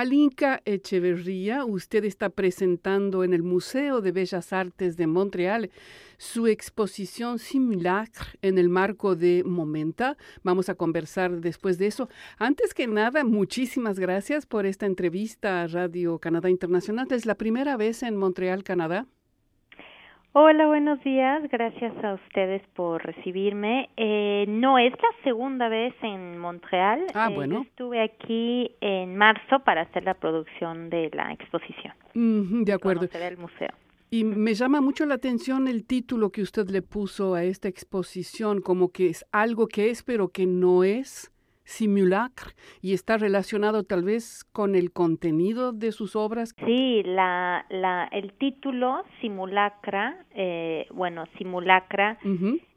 Alinka Echeverría, usted está presentando en el Museo de Bellas Artes de Montreal su exposición Simulacre en el marco de Momenta. Vamos a conversar después de eso. Antes que nada, muchísimas gracias por esta entrevista a Radio Canadá Internacional. Es la primera vez en Montreal, Canadá. Hola, buenos días. Gracias a ustedes por recibirme. Eh, no es la segunda vez en Montreal. Ah, eh, bueno. estuve aquí en marzo para hacer la producción de la exposición. de acuerdo. el museo. Y me llama mucho la atención el título que usted le puso a esta exposición, como que es algo que es pero que no es simulacre y está relacionado tal vez con el contenido de sus obras. Sí, la, la, el título simulacra, eh, bueno, simulacra,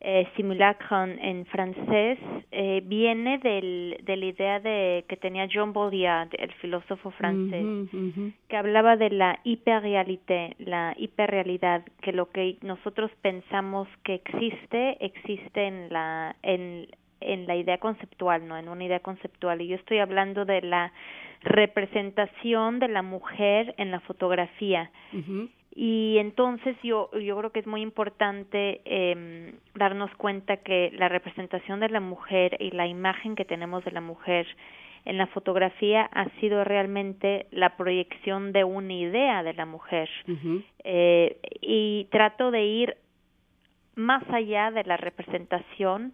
eh, simulacre en, francés, eh, viene del, de la idea de que tenía Jean Baudrillard, el filósofo francés, que hablaba de la hiperrealité, la hiperrealidad, que lo que nosotros pensamos que existe, existe en la, en, en la idea conceptual, no en una idea conceptual. Y yo estoy hablando de la representación de la mujer en la fotografía. Y entonces yo, yo creo que es muy importante eh, darnos cuenta que la representación de la mujer y la imagen que tenemos de la mujer en la fotografía ha sido realmente la proyección de una idea de la mujer. eh, y trato de ir más allá de la representación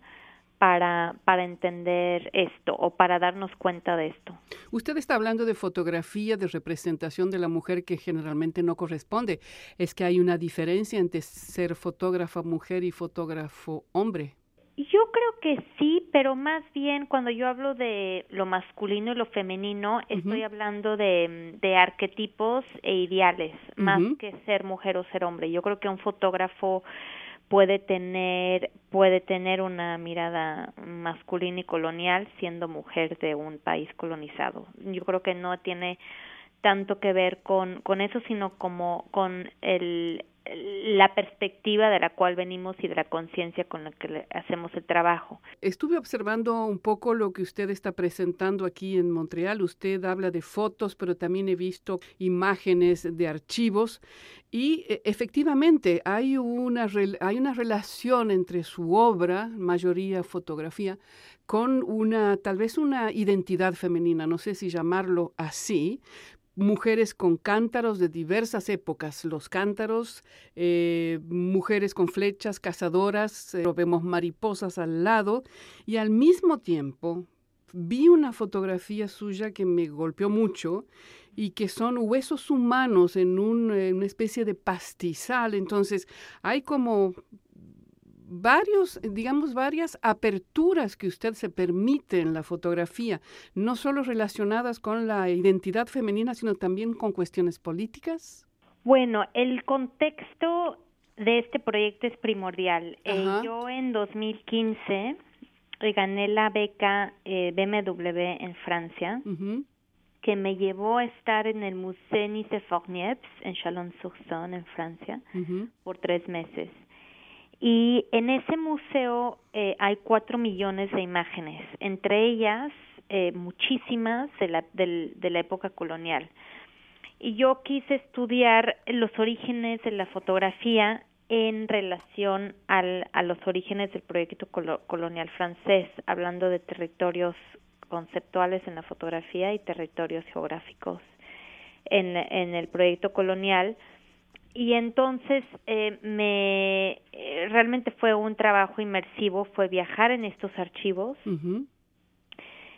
para, para entender esto o para darnos cuenta de esto. Usted está hablando de fotografía, de representación de la mujer que generalmente no corresponde. ¿Es que hay una diferencia entre ser fotógrafa mujer y fotógrafo hombre? Yo creo que sí, pero más bien cuando yo hablo de lo masculino y lo femenino, estoy hablando de, de, arquetipos e ideales, más que ser mujer o ser hombre. Yo creo que un fotógrafo puede tener puede tener una mirada masculina y colonial siendo mujer de un país colonizado. Yo creo que no tiene tanto que ver con con eso sino como con el la perspectiva de la cual venimos y de la conciencia con la que hacemos el trabajo. Estuve observando un poco lo que usted está presentando aquí en Montreal. Usted habla de fotos, pero también he visto imágenes de archivos y e, efectivamente hay una, hay una relación entre su obra, mayoría fotografía, con una, tal vez una identidad femenina, no sé si llamarlo así, mujeres con cántaros de diversas épocas, los cántaros, eh, mujeres con flechas, cazadoras, eh, vemos mariposas al lado, y al mismo tiempo vi una fotografía suya que me golpeó mucho y que son huesos humanos en una especie de pastizal. Entonces, hay como varios, digamos, varias aperturas que usted se permite en la fotografía, no solo relacionadas con la identidad femenina, sino también con cuestiones políticas? Bueno, el contexto de este proyecto es primordial. Eh, yo en 2015 gané la beca eh, BMW en Francia, que me llevó a estar en el Musée Nice Fornieps en Chalon-sur-Saône, en Francia, por tres meses. Y en ese museo eh, hay cuatro millones de imágenes, entre ellas eh, muchísimas de la, de la época colonial. Y yo quise estudiar los orígenes de la fotografía en relación al, a los orígenes del proyecto colonial francés, hablando de territorios conceptuales en la fotografía y territorios geográficos en, en el proyecto colonial y entonces eh, me eh, realmente fue un trabajo inmersivo fue viajar en estos archivos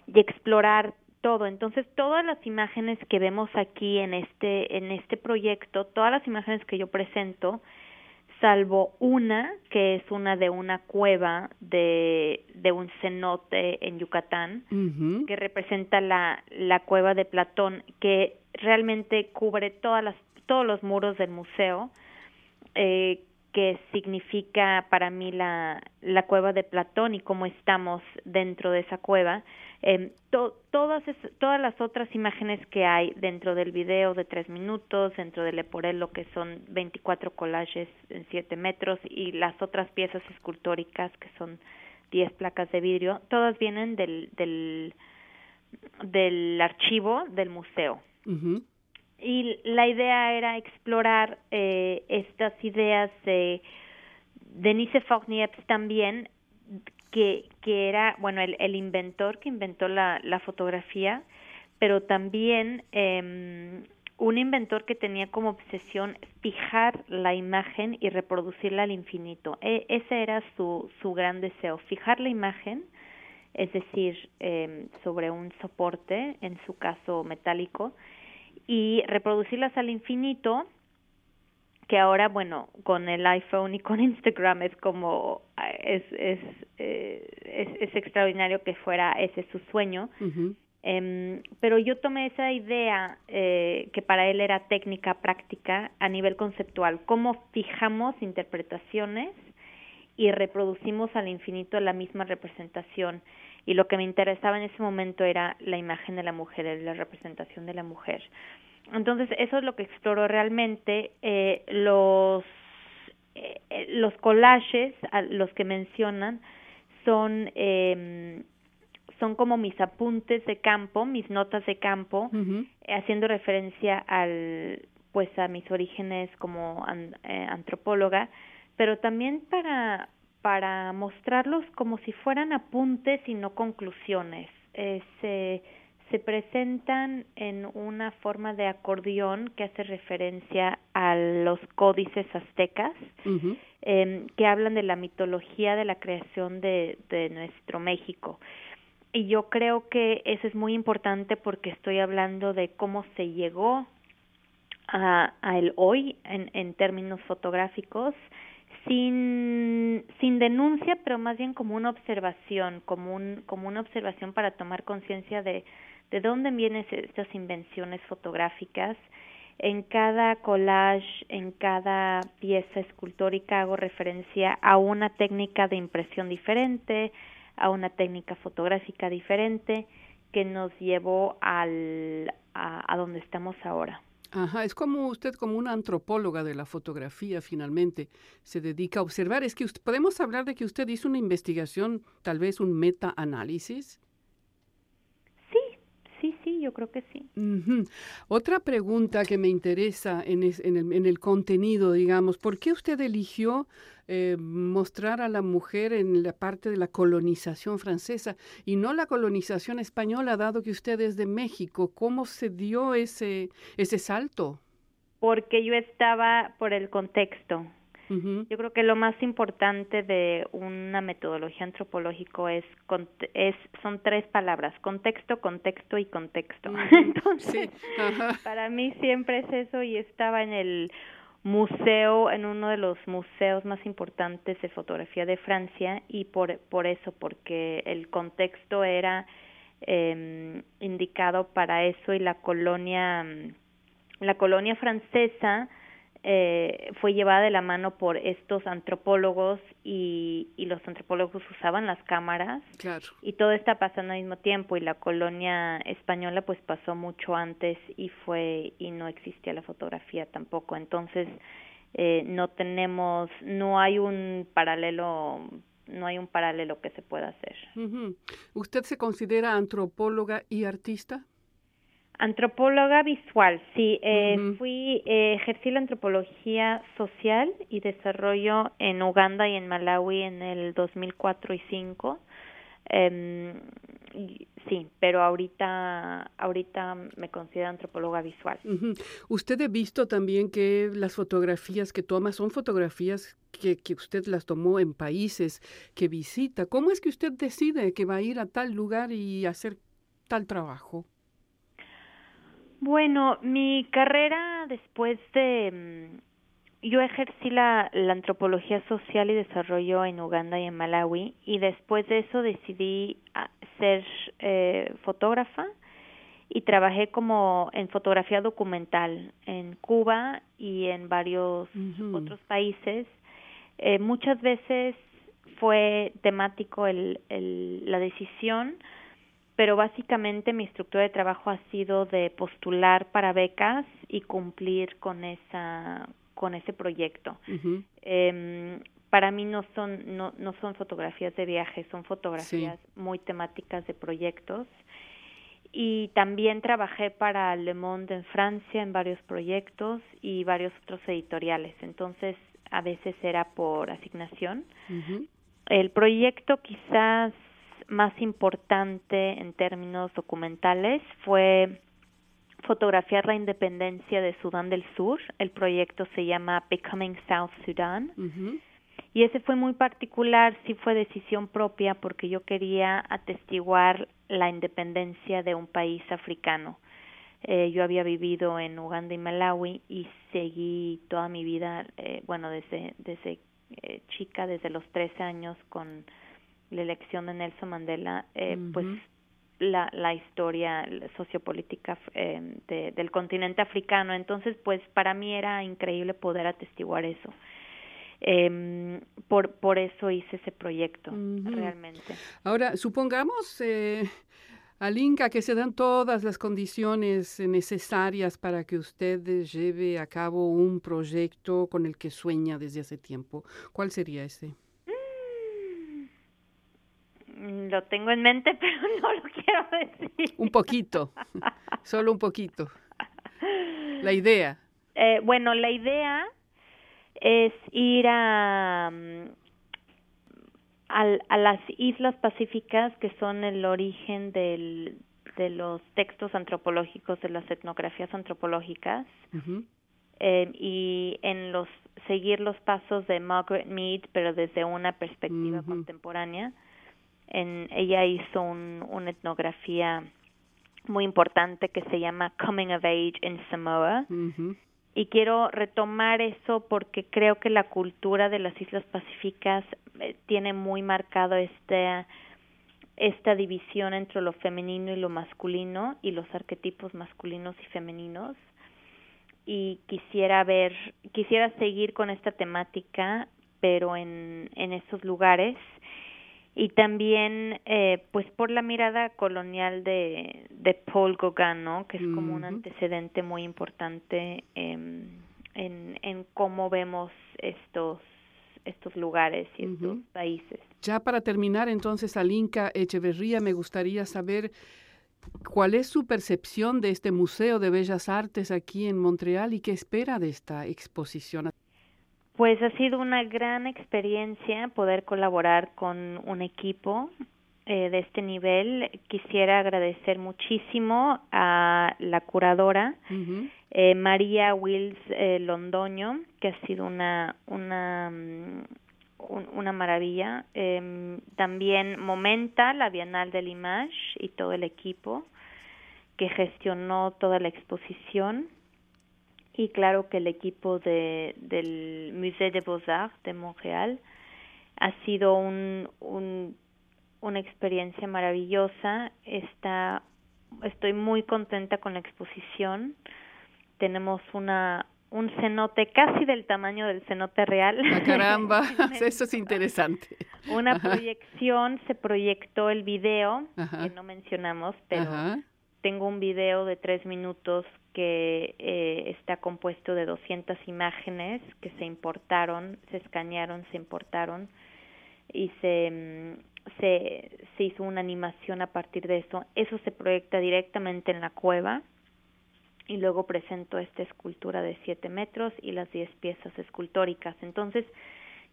y explorar todo. Entonces todas las imágenes que vemos aquí en este en este proyecto todas las imágenes que yo presento salvo una que es una de una cueva de, de un cenote en Yucatán que representa la la cueva de Platón que realmente cubre todas las todos los muros del museo, eh, que significa para mí la, la cueva de Platón y cómo estamos dentro de esa cueva. Eh, todas, todas las otras imágenes que hay dentro del video de tres minutos, dentro del Leporello, que son 24 collages en 7 metros, y las otras piezas escultóricas, que son 10 placas de vidrio, todas vienen del, del archivo del museo. Y la idea era explorar eh, estas ideas de Denise Fogniepz también, que, que era, bueno, el, inventor que inventó la, la fotografía, pero también eh, un inventor que tenía como obsesión fijar la imagen y reproducirla al infinito. E, ese era su, su gran deseo, fijar la imagen, es decir, eh, sobre un soporte, en su caso metálico, y reproducirlas al infinito, que ahora, bueno, con el iPhone y con Instagram es como, es, es, eh, es, es extraordinario que fuera ese su sueño. Eh, pero yo tomé esa idea eh, que para él era técnica práctica a nivel conceptual, cómo fijamos interpretaciones y reproducimos al infinito la misma representación. Y lo que me interesaba en ese momento era la imagen de la mujer, la representación de la mujer. Entonces, eso es lo que exploro realmente. Eh, los, eh, los collages, los que mencionan, son eh, son como mis apuntes de campo, mis notas de campo, haciendo referencia al pues a mis orígenes como eh, antropóloga, pero también para para mostrarlos como si fueran apuntes y no conclusiones. Eh, se, se presentan en una forma de acordeón que hace referencia a los códices aztecas, eh, que hablan de la mitología de la creación de, de nuestro México. Y yo creo que eso es muy importante porque estoy hablando de cómo se llegó a, a el hoy en, en términos fotográficos sin, sin denuncia, pero más bien como una observación, como, un, como una observación para tomar conciencia de, de dónde vienen estas invenciones fotográficas. En cada collage, en cada pieza escultórica hago referencia a una técnica de impresión diferente, a una técnica fotográfica diferente que nos llevó al, a, a donde estamos ahora. Ajá, es como usted, como una antropóloga de la fotografía, finalmente, se dedica a observar. Es que podemos hablar de que usted hizo una investigación, tal vez un meta-análisis yo creo que sí. Otra pregunta que me interesa en, en, el, contenido, digamos, ¿por qué usted eligió eh, mostrar a la mujer en la parte de la colonización francesa y no la colonización española, dado que usted es de México? ¿Cómo se dio ese, ese salto? Porque yo estaba por el contexto. Yo creo que lo más importante de una metodología antropológico es, es son tres palabras, contexto, contexto y contexto. Entonces, para mí siempre es eso y estaba en el museo, en uno de los museos más importantes de fotografía de Francia y por, por eso, porque el contexto era eh, indicado para eso y la colonia, la colonia francesa eh, fue llevada de la mano por estos antropólogos y, y los antropólogos usaban las cámaras claro. y todo está pasando al mismo tiempo y la colonia española pues pasó mucho antes y fue y no existía la fotografía tampoco entonces eh, no tenemos no hay un paralelo no hay un paralelo que se pueda hacer. ¿Usted se considera antropóloga y artista? Antropóloga visual, sí. Eh, Fui, eh, ejercí la antropología social y desarrollo en Uganda y en Malawi en el 2004 y 2005. Eh, sí, pero ahorita, ahorita me considero antropóloga visual. Usted ha visto también que las fotografías que toma son fotografías que, que usted las tomó en países que visita. ¿Cómo es que usted decide que va a ir a tal lugar y hacer tal trabajo? Bueno, mi carrera después de... Mm, yo ejercí la, la antropología social y desarrollo en Uganda y en Malawi y después de eso decidí ah, ser eh, fotógrafa y trabajé como en fotografía documental en Cuba y en varios otros países. Eh, muchas veces fue temático el, el, la decisión pero básicamente mi estructura de trabajo ha sido de postular para becas y cumplir con esa con ese proyecto. eh, para mí no son no, no son fotografías de viaje, son fotografías muy temáticas de proyectos y también trabajé para Le Monde en Francia en varios proyectos y varios otros editoriales. Entonces, a veces era por asignación. El proyecto quizás más importante en términos documentales fue fotografiar la independencia de Sudán del Sur. El proyecto se llama Becoming South Sudan. Y ese fue muy particular, sí fue decisión propia porque yo quería atestiguar la independencia de un país africano. Eh, yo había vivido en Uganda y Malawi y seguí toda mi vida, eh, bueno, desde, desde eh, chica, desde los 13 años con la elección de Nelson Mandela, eh, pues la, la historia sociopolítica de, del continente africano. Entonces, pues para mí era increíble poder atestiguar eso. Eh, por, por eso hice ese proyecto, realmente. Ahora, supongamos, eh, Alinka, que se dan todas las condiciones necesarias para que usted lleve a cabo un proyecto con el que sueña desde hace tiempo. ¿Cuál sería ese? Mm, lo tengo en mente, pero no lo quiero decir. Un poquito, solo un poquito. La idea. Eh, bueno, la idea es ir a, mm, a, las islas pacíficas que son el origen del, de los textos antropológicos, de las etnografías antropológicas, eh, y en los seguir los pasos de Margaret Mead, pero desde una perspectiva contemporánea. En, ella hizo un, una etnografía muy importante que se llama Coming of Age in Samoa, y quiero retomar eso porque creo que la cultura de las Islas Pacíficas eh, tiene muy marcado este esta división entre lo femenino y lo masculino y los arquetipos masculinos y femeninos. Y quisiera ver quisiera seguir con esta temática pero en en esos lugares y también eh, pues por la mirada colonial de, de Paul Gauguin, ¿no? que es como un antecedente muy importante en, en cómo vemos estos estos lugares y estos países. Ya para terminar entonces, Alinka Echeverría, me gustaría saber cuál es su percepción de este Museo de Bellas Artes aquí en Montreal y qué espera de esta exposición. Pues ha sido una gran experiencia poder colaborar con un equipo eh, de este nivel. Quisiera agradecer muchísimo a la curadora eh, María Wills eh, Londoño, que ha sido una una mm, una maravilla. Em, también Momenta, la Bienal del Image y todo el equipo que gestionó toda la exposición y claro que el equipo de, del Musée de Beaux-Arts de Montreal ha sido un, un, una experiencia maravillosa. Está, estoy muy contenta con la exposición. Tenemos una un cenote casi del tamaño del cenote real. Ah, caramba, eso es interesante. Una proyección, se proyectó el video, que no mencionamos, pero tengo un video de tres minutos que eh, está compuesto de 200 imágenes que se importaron, se escanearon, se importaron y se, mm, se, se hizo una animación a partir de eso. Eso se proyecta directamente en la cueva y luego presento esta escultura de 7 metros y las 10 piezas escultóricas. Entonces,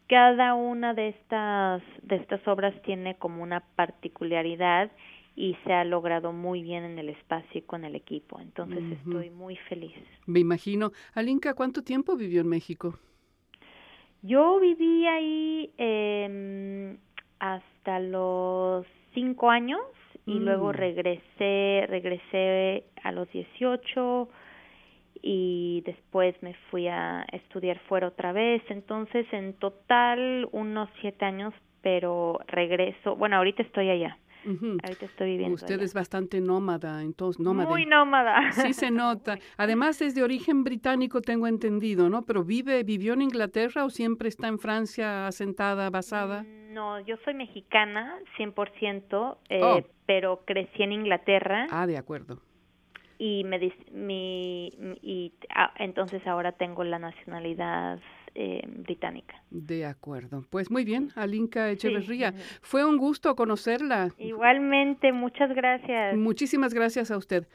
cada una de estas, de estas obras tiene como una particularidad y se ha logrado muy bien en el espacio y con el equipo. Entonces estoy muy feliz. Me imagino. Alinka, ¿cuánto tiempo vivió en México? Yo viví ahí eh, hasta los cinco años y luego mm. regresé, regresé a los 18 y después me fui a estudiar fuera otra vez. Entonces, en total, unos siete años, pero regreso. Bueno, ahorita estoy allá. Ahorita estoy viviendo. Usted es bastante nómada, entonces nómada. Muy nómada. Sí se nota. Además es de origen británico, tengo entendido, ¿no? Pero vive, vivió en Inglaterra o siempre está en Francia asentada, basada. Mm, no, yo soy mexicana, 100%, eh, pero crecí en Inglaterra. Ah, de acuerdo. Y me mi y ah, entonces ahora tengo la nacionalidad británica. De acuerdo. Pues muy bien, Alinka Echeverría. Fue un gusto conocerla. Igualmente, muchas gracias. Muchísimas gracias a usted.